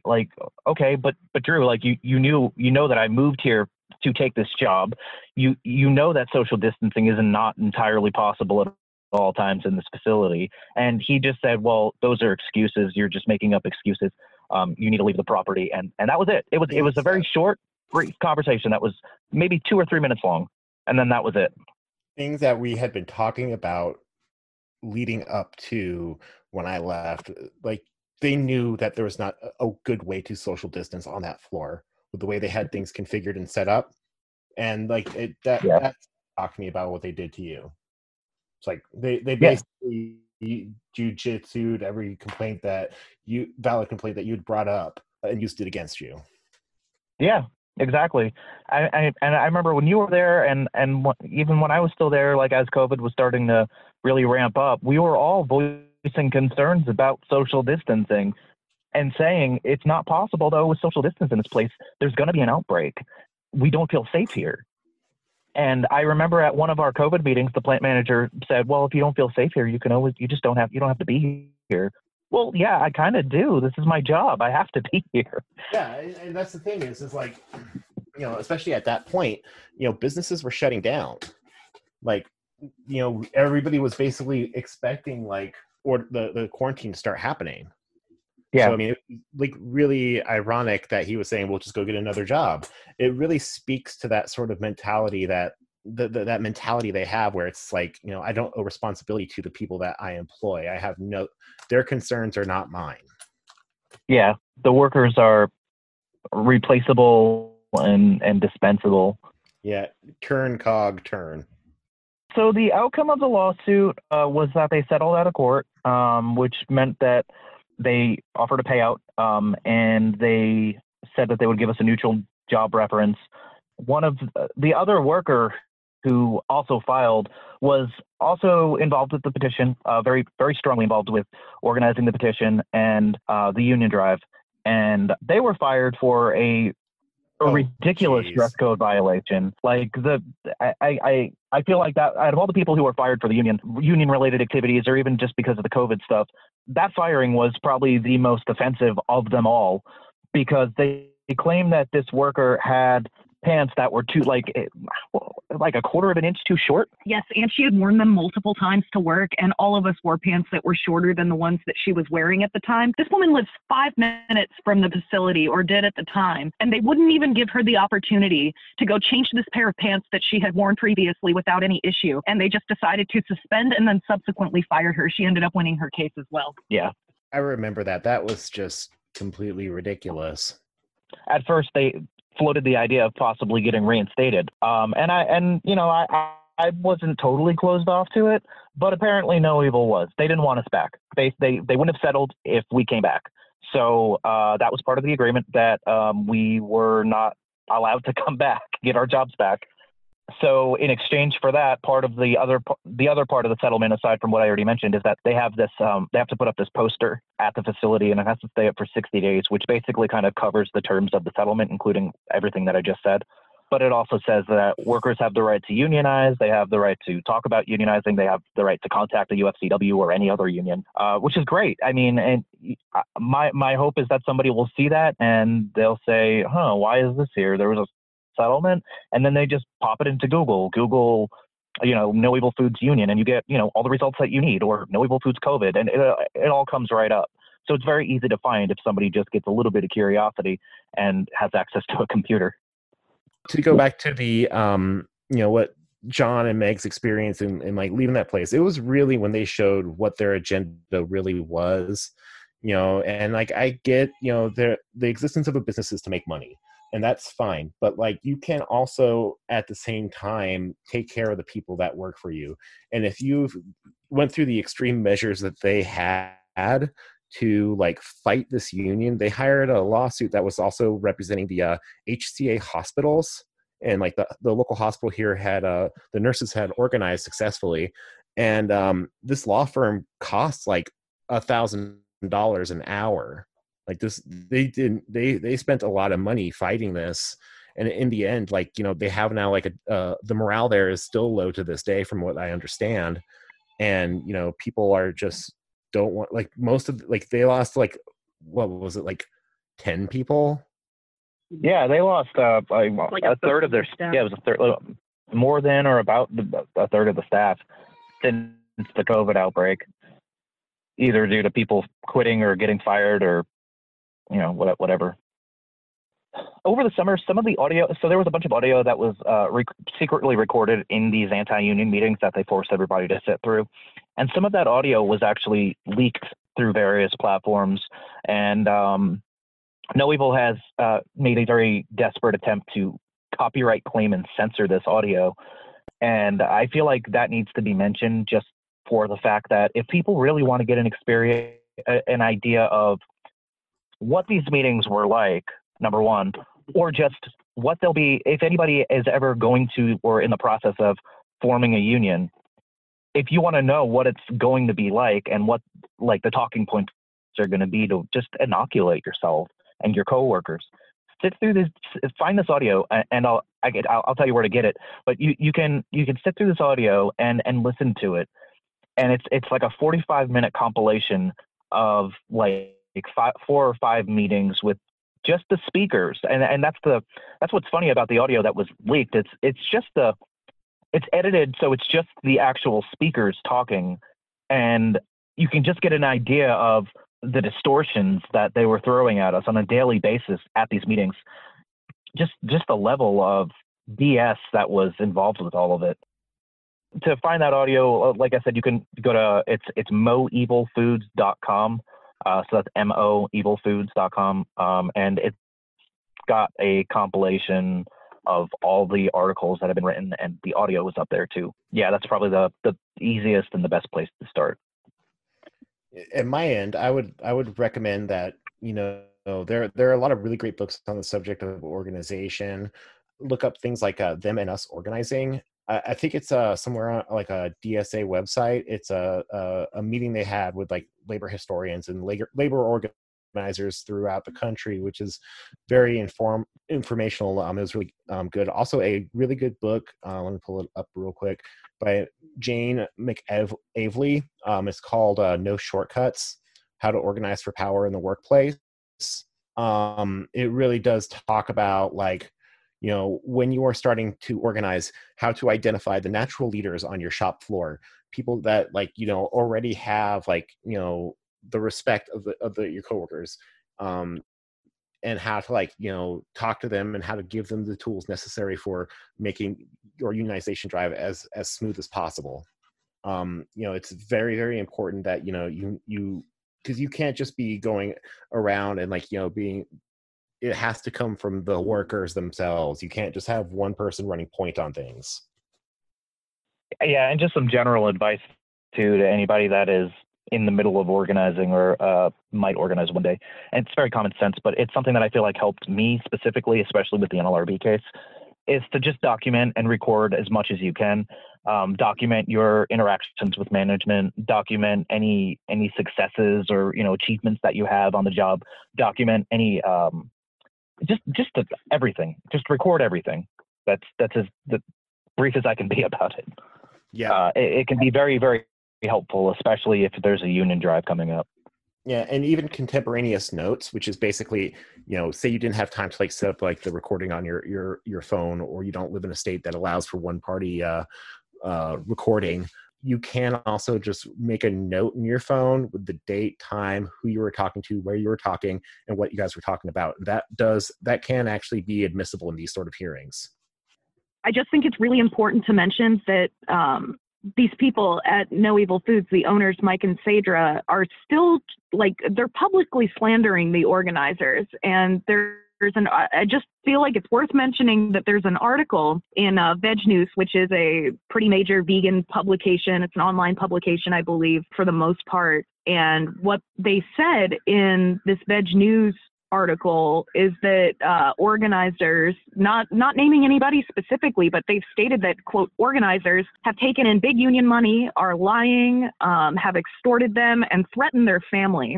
like, okay, but but Drew, like you you knew you know that I moved here to take this job. You you know that social distancing is not entirely possible at all times in this facility. And he just said, well, those are excuses. You're just making up excuses. Um, you need to leave the property. And, and that was it. It was, it was a very short, brief conversation that was maybe two or three minutes long. And then that was it. Things that we had been talking about leading up to when I left, like they knew that there was not a good way to social distance on that floor with the way they had things configured and set up. And like it, that, yeah. that talked to me about what they did to you. It's like they they basically yeah. jujitsued every complaint that you valid complaint that you'd brought up and used it against you. Yeah, exactly. I, I and I remember when you were there, and and even when I was still there, like as COVID was starting to really ramp up, we were all voicing concerns about social distancing and saying it's not possible though with social distance in this place. There's going to be an outbreak. We don't feel safe here. And I remember at one of our COVID meetings, the plant manager said, "Well, if you don't feel safe here, you can always you just don't have you don't have to be here." Well, yeah, I kind of do. This is my job. I have to be here. Yeah, and that's the thing is, is like, you know, especially at that point, you know, businesses were shutting down. Like, you know, everybody was basically expecting like or the the quarantine to start happening. Yeah. So, I mean, it, like really ironic that he was saying, "We'll just go get another job." It really speaks to that sort of mentality that the, the, that mentality they have, where it's like, you know, I don't owe responsibility to the people that I employ. I have no, their concerns are not mine. Yeah, the workers are replaceable and and dispensable. Yeah, turn cog turn. So the outcome of the lawsuit uh, was that they settled out of court, um, which meant that they offered a payout um, and they said that they would give us a neutral job reference. One of the other worker who also filed was also involved with the petition, uh, very very strongly involved with organizing the petition and uh, the union drive, and they were fired for a a oh, ridiculous geez. dress code violation. Like the, I, I, I feel like that out of all the people who were fired for the union, union related activities, or even just because of the COVID stuff, that firing was probably the most offensive of them all, because they claim that this worker had pants that were too like eh, like a quarter of an inch too short. Yes, and she had worn them multiple times to work, and all of us wore pants that were shorter than the ones that she was wearing at the time. This woman lives five minutes from the facility, or did at the time, and they wouldn't even give her the opportunity to go change this pair of pants that she had worn previously without any issue. And they just decided to suspend and then subsequently fired her. She ended up winning her case as well. Yeah. I remember that. That was just completely ridiculous at first they floated the idea of possibly getting reinstated. Um, and I and you know I, I wasn't totally closed off to it, but apparently no evil was. They didn't want us back. They they they wouldn't have settled if we came back. So uh, that was part of the agreement that um, we were not allowed to come back, get our jobs back so in exchange for that, part of the other the other part of the settlement, aside from what I already mentioned, is that they have this um, they have to put up this poster at the facility, and it has to stay up for 60 days, which basically kind of covers the terms of the settlement, including everything that I just said. But it also says that workers have the right to unionize, they have the right to talk about unionizing, they have the right to contact the UFCW or any other union, uh, which is great. I mean, and uh, my my hope is that somebody will see that and they'll say, "Huh, why is this here? There was a settlement, and then they just pop it into Google. Google, you know, No Evil Foods Union, and you get you know all the results that you need, or No Evil Foods COVID, and it, it all comes right up. So it's very easy to find if somebody just gets a little bit of curiosity and has access to a computer. To go back to the, um, you know, what John and Meg's experience in, in like leaving that place, it was really when they showed what their agenda really was. you know and like i get you know the the existence of a business is to make money and that's fine but like you can also at the same time take care of the people that work for you and if you've went through the extreme measures that they had to like fight this union they hired a lawsuit that was also representing the uh, hca hospitals and like the, the local hospital here had uh the nurses had organized successfully and um this law firm costs like a thousand dollars an hour like this they didn't they they spent a lot of money fighting this and in the end like you know they have now like a uh, the morale there is still low to this day from what i understand and you know people are just don't want like most of like they lost like what was it like 10 people Yeah, they lost uh, like, Like a a third of their staff. yeah, it was a third, more than or about the, a third of the staff since the COVID outbreak, either due to people quitting or getting fired or you know whatever. Over the summer, some of the audio. So there was a bunch of audio that was uh, rec- secretly recorded in these anti-union meetings that they forced everybody to sit through, and some of that audio was actually leaked through various platforms. And um, No Evil has uh, made a very desperate attempt to copyright claim and censor this audio, and I feel like that needs to be mentioned just for the fact that if people really want to get an experience, an idea of what these meetings were like, number one, or just what they'll be, if anybody is ever going to or in the process of forming a union, if you want to know what it's going to be like and what like the talking points are going to be to just inoculate yourself and your coworkers, sit through this, find this audio, and I'll I get I'll, I'll tell you where to get it. But you you can you can sit through this audio and and listen to it, and it's it's like a 45 minute compilation of like five, four or five meetings with just the speakers and and that's the that's what's funny about the audio that was leaked. It's it's just the it's edited so it's just the actual speakers talking and you can just get an idea of the distortions that they were throwing at us on a daily basis at these meetings. Just just the level of bs that was involved with all of it. To find that audio uh, like i said you can go to it's it's moevilfoods.com uh, so that's mo evilfoods.com um, and it's got a compilation of all the articles that have been written and the audio is up there too. Yeah that's probably the the easiest and the best place to start. At my end i would i would recommend that you know there there are a lot of really great books on the subject of organization. Look up things like uh, them and us organizing I, think it's uh somewhere on like a dsa website it's a, a a meeting they had with like labor historians and labor labor organizers throughout the country which is very inform informational um it was really um, good also a really good book uh, let me pull it up real quick by Jane McAlevey. Um, it's called uh, No Shortcuts How to Organize for Power in the Workplace. Um, it really does talk about, like, you know, when you are starting to organize, how to identify the natural leaders on your shop floor, people that, like, you know, already have, like, you know, the respect of the, of the, your coworkers. Um, and how to like you know talk to them and how to give them the tools necessary for making your unionization drive as as smooth as possible um you know it's very very important that you know you you because you can't just be going around and like you know being it has to come from the workers themselves you can't just have one person running point on things yeah and just some general advice too to anybody that is in the middle of organizing or uh, might organize one day. And it's very common sense, but it's something that I feel like helped me specifically, especially with the NLRB case, is to just document and record as much as you can. Um, document your interactions with management. Document any any successes or you know achievements that you have on the job. Document any um, just just everything. Just record everything. That's that's as the brief as I can be about it. yeah Uh, it, it can be very very helpful, especially if there's a union drive coming up. Yeah, and even contemporaneous notes, which is basically, you know, say you didn't have time to like set up like the recording on your your your phone, or you don't live in a state that allows for one party uh, uh, recording. You can also just make a note in your phone with the date, time, who you were talking to, where you were talking, and what you guys were talking about. That does that can actually be admissible in these sort of hearings. I just think it's really important to mention that um, these people at No Evil Foods, the owners, Mike and Sadrah, are still like they're publicly slandering the organizers. And there's an, I just feel like it's worth mentioning that there's an article in uh, Veg News, which is a pretty major vegan publication. It's an online publication, I believe, for the most part. And what they said in this Veg News article is that uh, organizers, not not naming anybody specifically, but they've stated that quote organizers have taken in big union money, are lying, um, have extorted them, and threatened their family.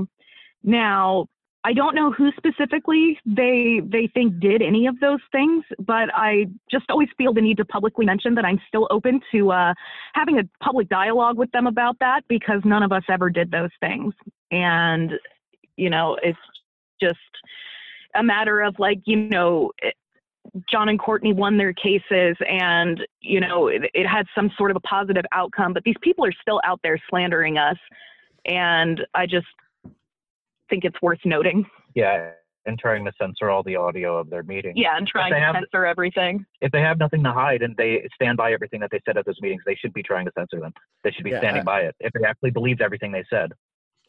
Now, I don't know who specifically they they think did any of those things, but I just always feel the need to publicly mention that I'm still open to uh, having a public dialogue with them about that because none of us ever did those things, and you know it's just a matter of like, you know, it, John and Courtney won their cases and, you know, it, it, had some sort of a positive outcome, but these people are still out there slandering us. And I just think it's worth noting. Yeah. And trying to censor all the audio of their meetings. Yeah, and trying to have, censor everything. If they have nothing to hide and they stand by everything that they said at those meetings, they should be trying to censor them. They should be yeah, standing I, by it if they actually believed everything they said.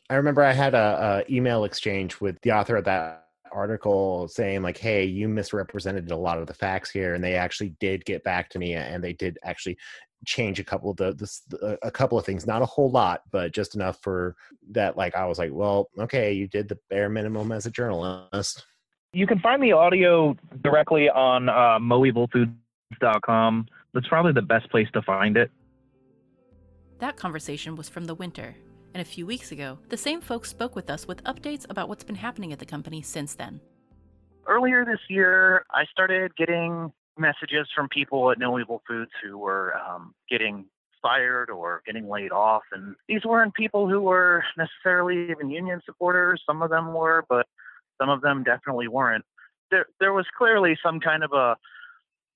I remember I had a, a email exchange with the author of that article saying like, "Hey, you misrepresented a lot of the facts here," and they actually did get back to me, and they did actually change a couple of the this, a couple of things, not a whole lot, but just enough for that. Like I was like, "Well, okay, you did the bare minimum as a journalist." You can find the audio directly on uh, moevilfoods.com. That's probably the best place to find it. That conversation was from the winter, and a few weeks ago, the same folks spoke with us with updates about what's been happening at the company since then. Earlier this year, I started getting messages from people at No Evil Foods who were um, getting fired or getting laid off. And these weren't people who were necessarily even union supporters. Some of them were, but some of them definitely weren't. There, there was clearly some kind of a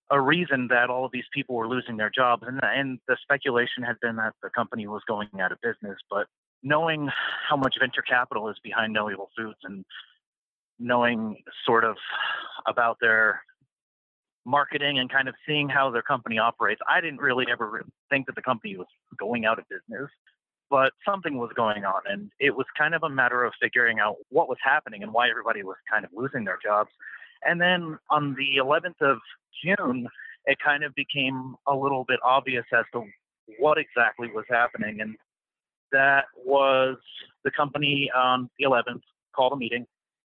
a reason that all of these people were losing their jobs, and and the speculation had been that the company was going out of business. But knowing how much venture capital is behind No Evil Foods and knowing sort of about their marketing and kind of seeing how their company operates, I didn't really ever think that the company was going out of business, but something was going on. And it was kind of a matter of figuring out what was happening and why everybody was kind of losing their jobs. And then on the 11th of June, it kind of became a little bit obvious as to what exactly was happening. And that was the company on the 11th called a meeting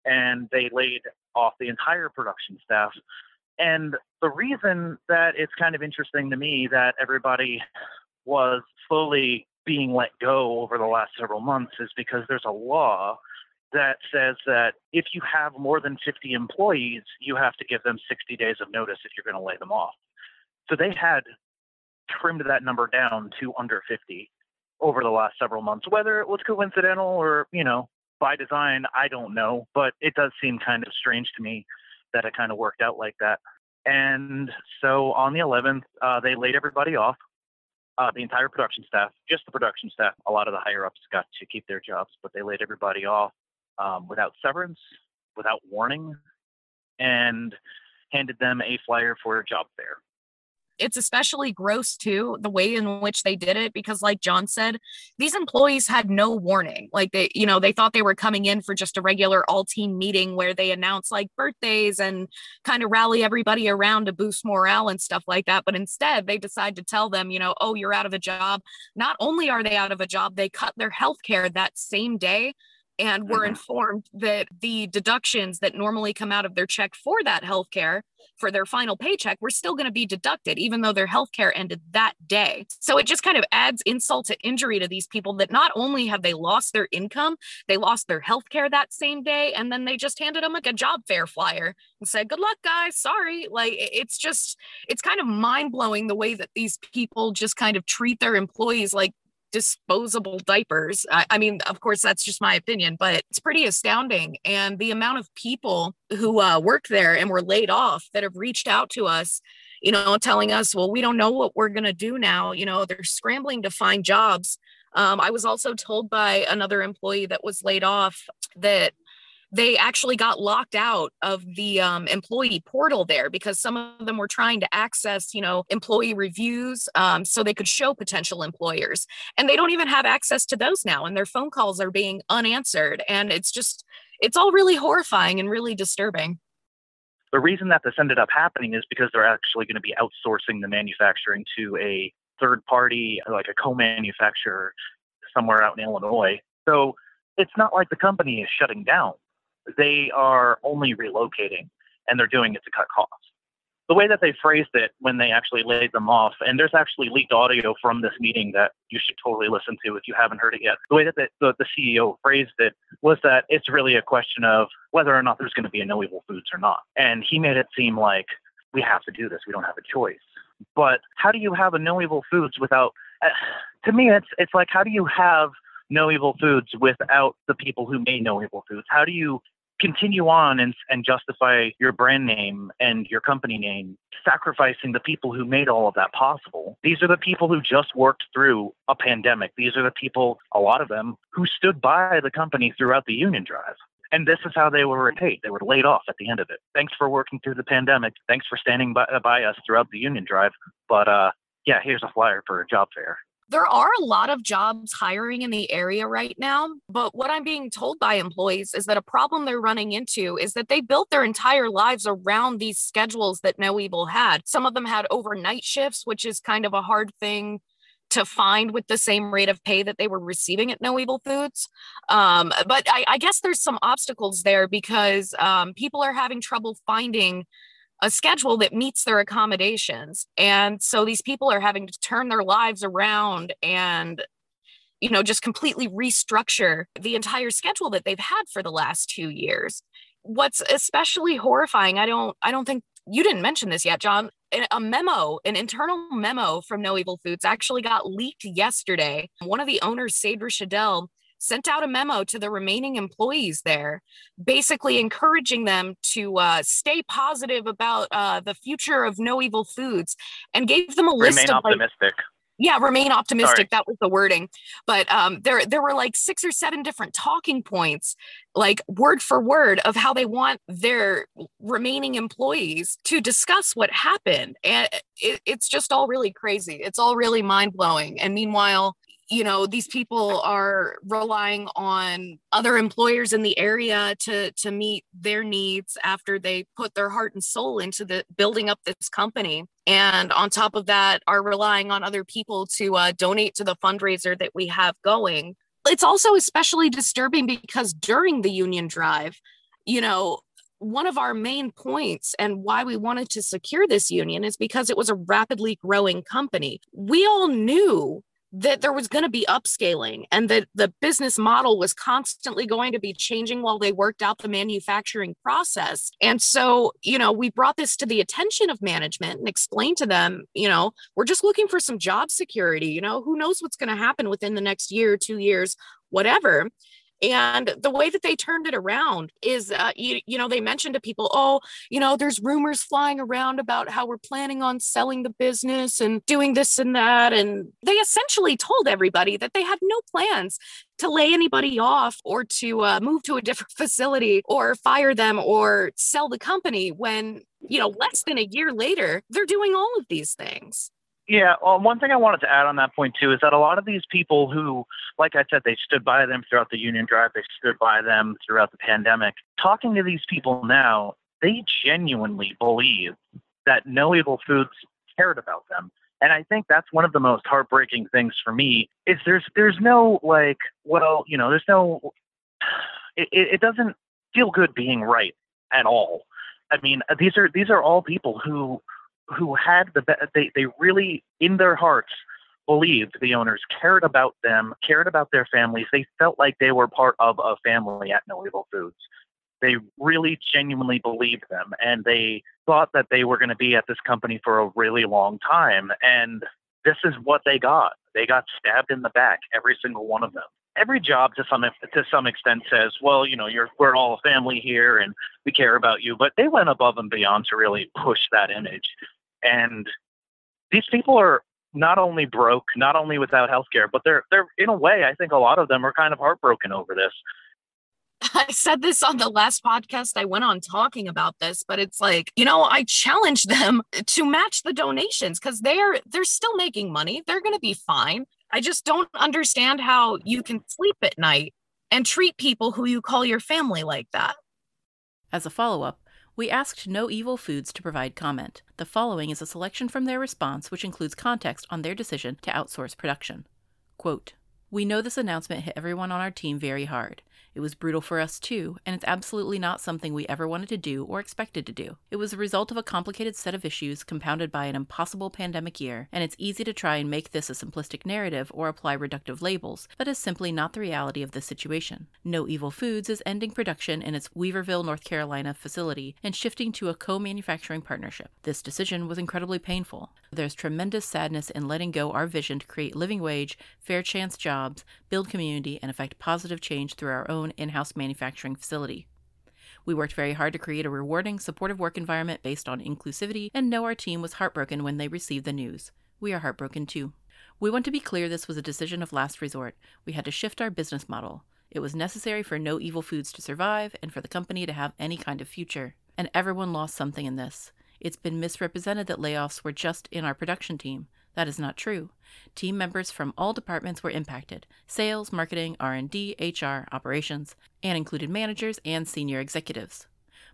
and they laid off the entire production staff. And the reason that it's kind of interesting to me that everybody was slowly being let go over the last several months is because there's a law that says that if you have more than 50 employees, you have to give them 60 days of notice if you're going to lay them off. So they had trimmed that number down to under 50 over the last several months. Whether it was coincidental or, you know, by design, I don't know, but it does seem kind of strange to me that it kind of worked out like that. And so on the 11th, uh, they laid everybody off, uh, the entire production staff, just the production staff. A lot of the higher ups got to keep their jobs, but they laid everybody off um, without severance, without warning, and handed them a flyer for a job fair it's especially gross too the way in which they did it because like john said these employees had no warning. Like they you know they thought they were coming in for just a regular all team meeting where they announce like birthdays and kind of rally everybody around to boost morale and stuff like that. But instead they decide to tell them you know oh you're out of a job. Not only are they out of a job they cut their health care that same day and were mm-hmm. informed that the deductions that normally come out of their check for that health care for their final paycheck were still going to be deducted even though their health care ended that day. So it just kind of adds insult to injury to these people that not only have they lost their income they lost their health care that same day and then they just handed them like a job fair flyer and said good luck guys. Sorry. Like it's just it's kind of mind-blowing the way that these people just kind of treat their employees like disposable diapers. I, I, mean, of course, that's just my opinion, but it's pretty astounding. And the amount of people who uh, work there and were laid off that have reached out to us, you know, telling us, well, we don't know what we're going to do now. You know, they're scrambling to find jobs. Um, I was also told by another employee that was laid off that they actually got locked out of the um, employee portal there because some of them were trying to access, you know, employee reviews um, so they could show potential employers. And they don't even have access to those now. And their phone calls are being unanswered. And it's just, it's all really horrifying and really disturbing. The reason that this ended up happening is because they're actually going to be outsourcing the manufacturing to a third party, like a co manufacturer somewhere out in Illinois. So it's not like the company is shutting down they are only relocating and they're doing it to cut costs. The way that they phrased it when they actually laid them off, and there's actually leaked audio from this meeting that you should totally listen to if you haven't heard it yet. The way that the, the, the CEO phrased it was that it's really a question of whether or not there's going to be a no evil foods or not. And he made it seem like we have to do this, we don't have a choice. But how do you have a no evil foods without? Uh, to me, it's it's like how do you have no evil foods without the people who made no evil foods? How do you continue on and, and justify your brand name and your company name, sacrificing the people who made all of that possible. These are the people who just worked through a pandemic. These are the people, a lot of them, who stood by the company throughout the union drive. And this is how they were paid. They were laid off at the end of it. Thanks for working through the pandemic. Thanks for standing by, by us throughout the union drive. But uh, yeah, here's a flyer for a job fair there are a lot of jobs hiring in the area right now. But what I'm being told by employees is that a problem they're running into is that they built their entire lives around these schedules that No Evil had. Some of them had overnight shifts, which is kind of a hard thing to find with the same rate of pay that they were receiving at No Evil Foods. Um, but I, I, guess there's some obstacles there because um, people are having trouble finding a schedule that meets their accommodations. And so these people are having to turn their lives around and you know just completely restructure the entire schedule that they've had for the last 2 years. What's especially horrifying, I don't I don't think you didn't mention this yet, John. A memo, an internal memo from No Evil Foods actually got leaked yesterday. One of the owners, Sadrah Schadel, sent out a memo to the remaining employees there, basically encouraging them to uh, stay positive about uh, the future of No Evil Foods, and gave them a Remain list of optimistic. Like, yeah, remain optimistic. Sorry. That was the wording. But um, there, there were like six or seven different talking points, like word for word, of how they want their remaining employees to discuss what happened, and it, it's just all really crazy. It's all really mind blowing. And meanwhile, you know these people are relying on other employers in the area to to meet their needs after they put their heart and soul into the building up this company and on top of that are relying on other people to uh, donate to the fundraiser that we have going it's also especially disturbing because during the union drive you know one of our main points and why we wanted to secure this union is because it was a rapidly growing company. We all knew that there was going to be upscaling and that the business model was constantly going to be changing while they worked out the manufacturing process. And so, you know, we brought this to the attention of management and explained to them, you know, we're just looking for some job security. You know, who knows what's going to happen within the next year, two years, whatever. And the way that they turned it around is, uh, you, you know, they mentioned to people, oh, you know, there's rumors flying around about how we're planning on selling the business and doing this and that. And they essentially told everybody that they had no plans to lay anybody off or to uh, move to a different facility or fire them or sell the company when, you know, less than a year later, they're doing all of these things. Yeah, well, one thing I wanted to add on that point too is that a lot of these people who, like I said, they stood by them throughout the union drive, they stood by them throughout the pandemic. Talking to these people now, they genuinely believe that No Evil Foods cared about them. And I think that's one of the most heartbreaking things for me is there's there's no like well you know there's no it, it doesn't feel good being right at all. I mean these are these are all people who who had the they they really in their hearts believed the owners cared about them, cared about their families. They felt like they were part of a family at No Evil Foods. They really genuinely believed them, and they thought that they were going to be at this company for a really long time. And this is what they got. They got stabbed in the back, every single one of them. Every job to some to some extent says, well, you know, you're we're all a family here, and we care about you. But they went above and beyond to really push that image. And these people are not only broke, not only without health care, but they're they're in a way, I think a lot of them are kind of heartbroken over this. I said this on the last podcast I went on talking about this, but it's like, you know, I challenge them to match the donations because they're they're still making money. They're gonna be fine. I just don't understand how you can sleep at night and treat people who you call your family like that. As a follow up, we asked No Evil Foods to provide comment. The following is a selection from their response, which includes context on their decision to outsource production. Quote We know this announcement hit everyone on our team very hard. It was brutal for us too, and it's absolutely not something we ever wanted to do or expected to do. It was a result of a complicated set of issues compounded by an impossible pandemic year, and it's easy to try and make this a simplistic narrative or apply reductive labels, but is simply not the reality of this situation. No Evil Foods is ending production in its Weaverville, North Carolina facility and shifting to a co manufacturing partnership. This decision was incredibly painful. There's tremendous sadness in letting go our vision to create living wage, fair chance jobs, build community, and effect positive change through our own in house manufacturing facility. We worked very hard to create a rewarding, supportive work environment based on inclusivity and know our team was heartbroken when they received the news. We are heartbroken too. We want to be clear this was a decision of last resort. We had to shift our business model. It was necessary for No Evil Foods to survive and for the company to have any kind of future. And everyone lost something in this. It's been misrepresented that layoffs were just in our production team. That is not true. Team members from all departments were impacted: sales, marketing, R&D, HR, operations, and included managers and senior executives.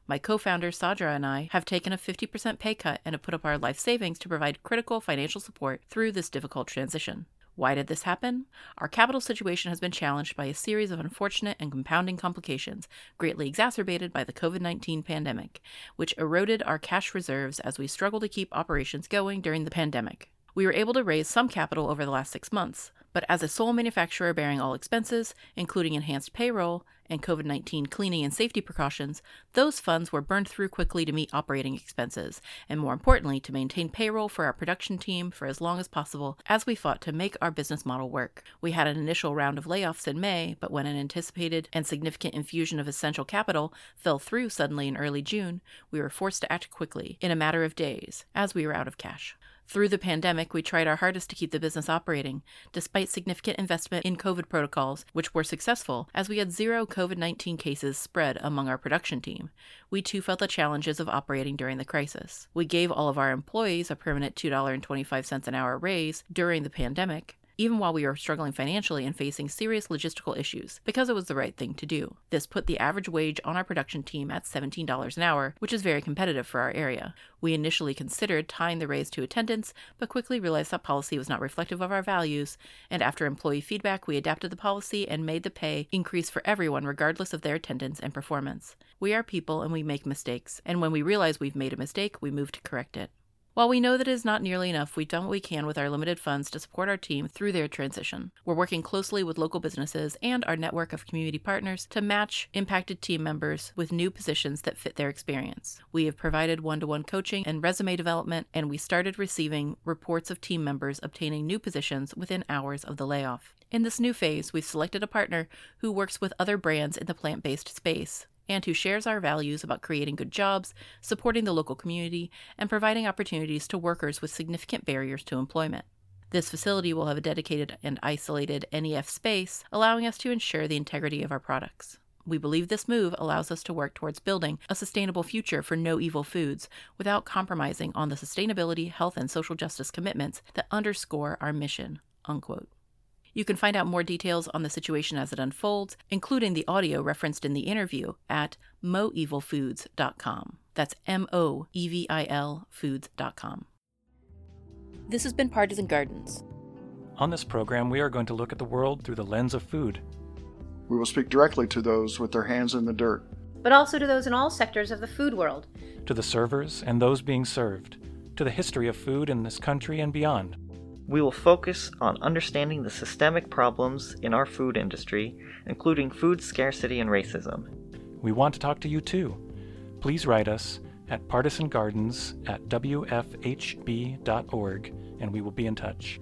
My co-founder Sadrah and I have taken a 50% pay cut and have put up our life savings to provide critical financial support through this difficult transition. Why did this happen? Our capital situation has been challenged by a series of unfortunate and compounding complications, greatly exacerbated by the COVID 19 pandemic, which eroded our cash reserves as we struggled to keep operations going during the pandemic. We were able to raise some capital over the last six months, but as a sole manufacturer bearing all expenses, including enhanced payroll and COVID 19 cleaning and safety precautions, those funds were burned through quickly to meet operating expenses, and more importantly, to maintain payroll for our production team for as long as possible as we fought to make our business model work. We had an initial round of layoffs in May, but when an anticipated and significant infusion of essential capital fell through suddenly in early June, we were forced to act quickly, in a matter of days, as we were out of cash. Through the pandemic, we tried our hardest to keep the business operating, despite significant investment in COVID protocols, which were successful, as we had zero COVID 19 cases spread among our production team. We too felt the challenges of operating during the crisis. We gave all of our employees a permanent $2.25 an hour raise during the pandemic, even while we were struggling financially and facing serious logistical issues, because it was the right thing to do. This put the average wage on our production team at $17 an hour, which is very competitive for our area. We initially considered tying the raise to attendance, but quickly realized that policy was not reflective of our values, and after employee feedback, we adapted the policy and made the pay increase for everyone regardless of their attendance and performance. We are people and we make mistakes, and when we realize we've made a mistake, we move to correct it. While we know that it is not nearly enough, we've done what we can with our limited funds to support our team through their transition. We're working closely with local businesses and our network of community partners to match impacted team members with new positions that fit their experience. We have provided one to one coaching and resume development, and we started receiving reports of team members obtaining new positions within hours of the layoff. In this new phase, we've selected a partner who works with other brands in the plant based space and who shares our values about creating good jobs, supporting the local community, and providing opportunities to workers with significant barriers to employment. This facility will have a dedicated and isolated NEF space, allowing us to ensure the integrity of our products. We believe this move allows us to work towards building a sustainable future for no evil foods without compromising on the sustainability, health, and social justice commitments that underscore our mission. Unquote. You can find out more details on the situation as it unfolds, including the audio referenced in the interview, at moevilfoods.com. That's M O E V I L foods.com. This has been Partisan Gardens. On this program, we are going to look at the world through the lens of food. We will speak directly to those with their hands in the dirt, but also to those in all sectors of the food world, to the servers and those being served, to the history of food in this country and beyond. We will focus on understanding the systemic problems in our food industry, including food scarcity and racism. We want to talk to you too. Please write us at partisangardens at wfhb.org and we will be in touch.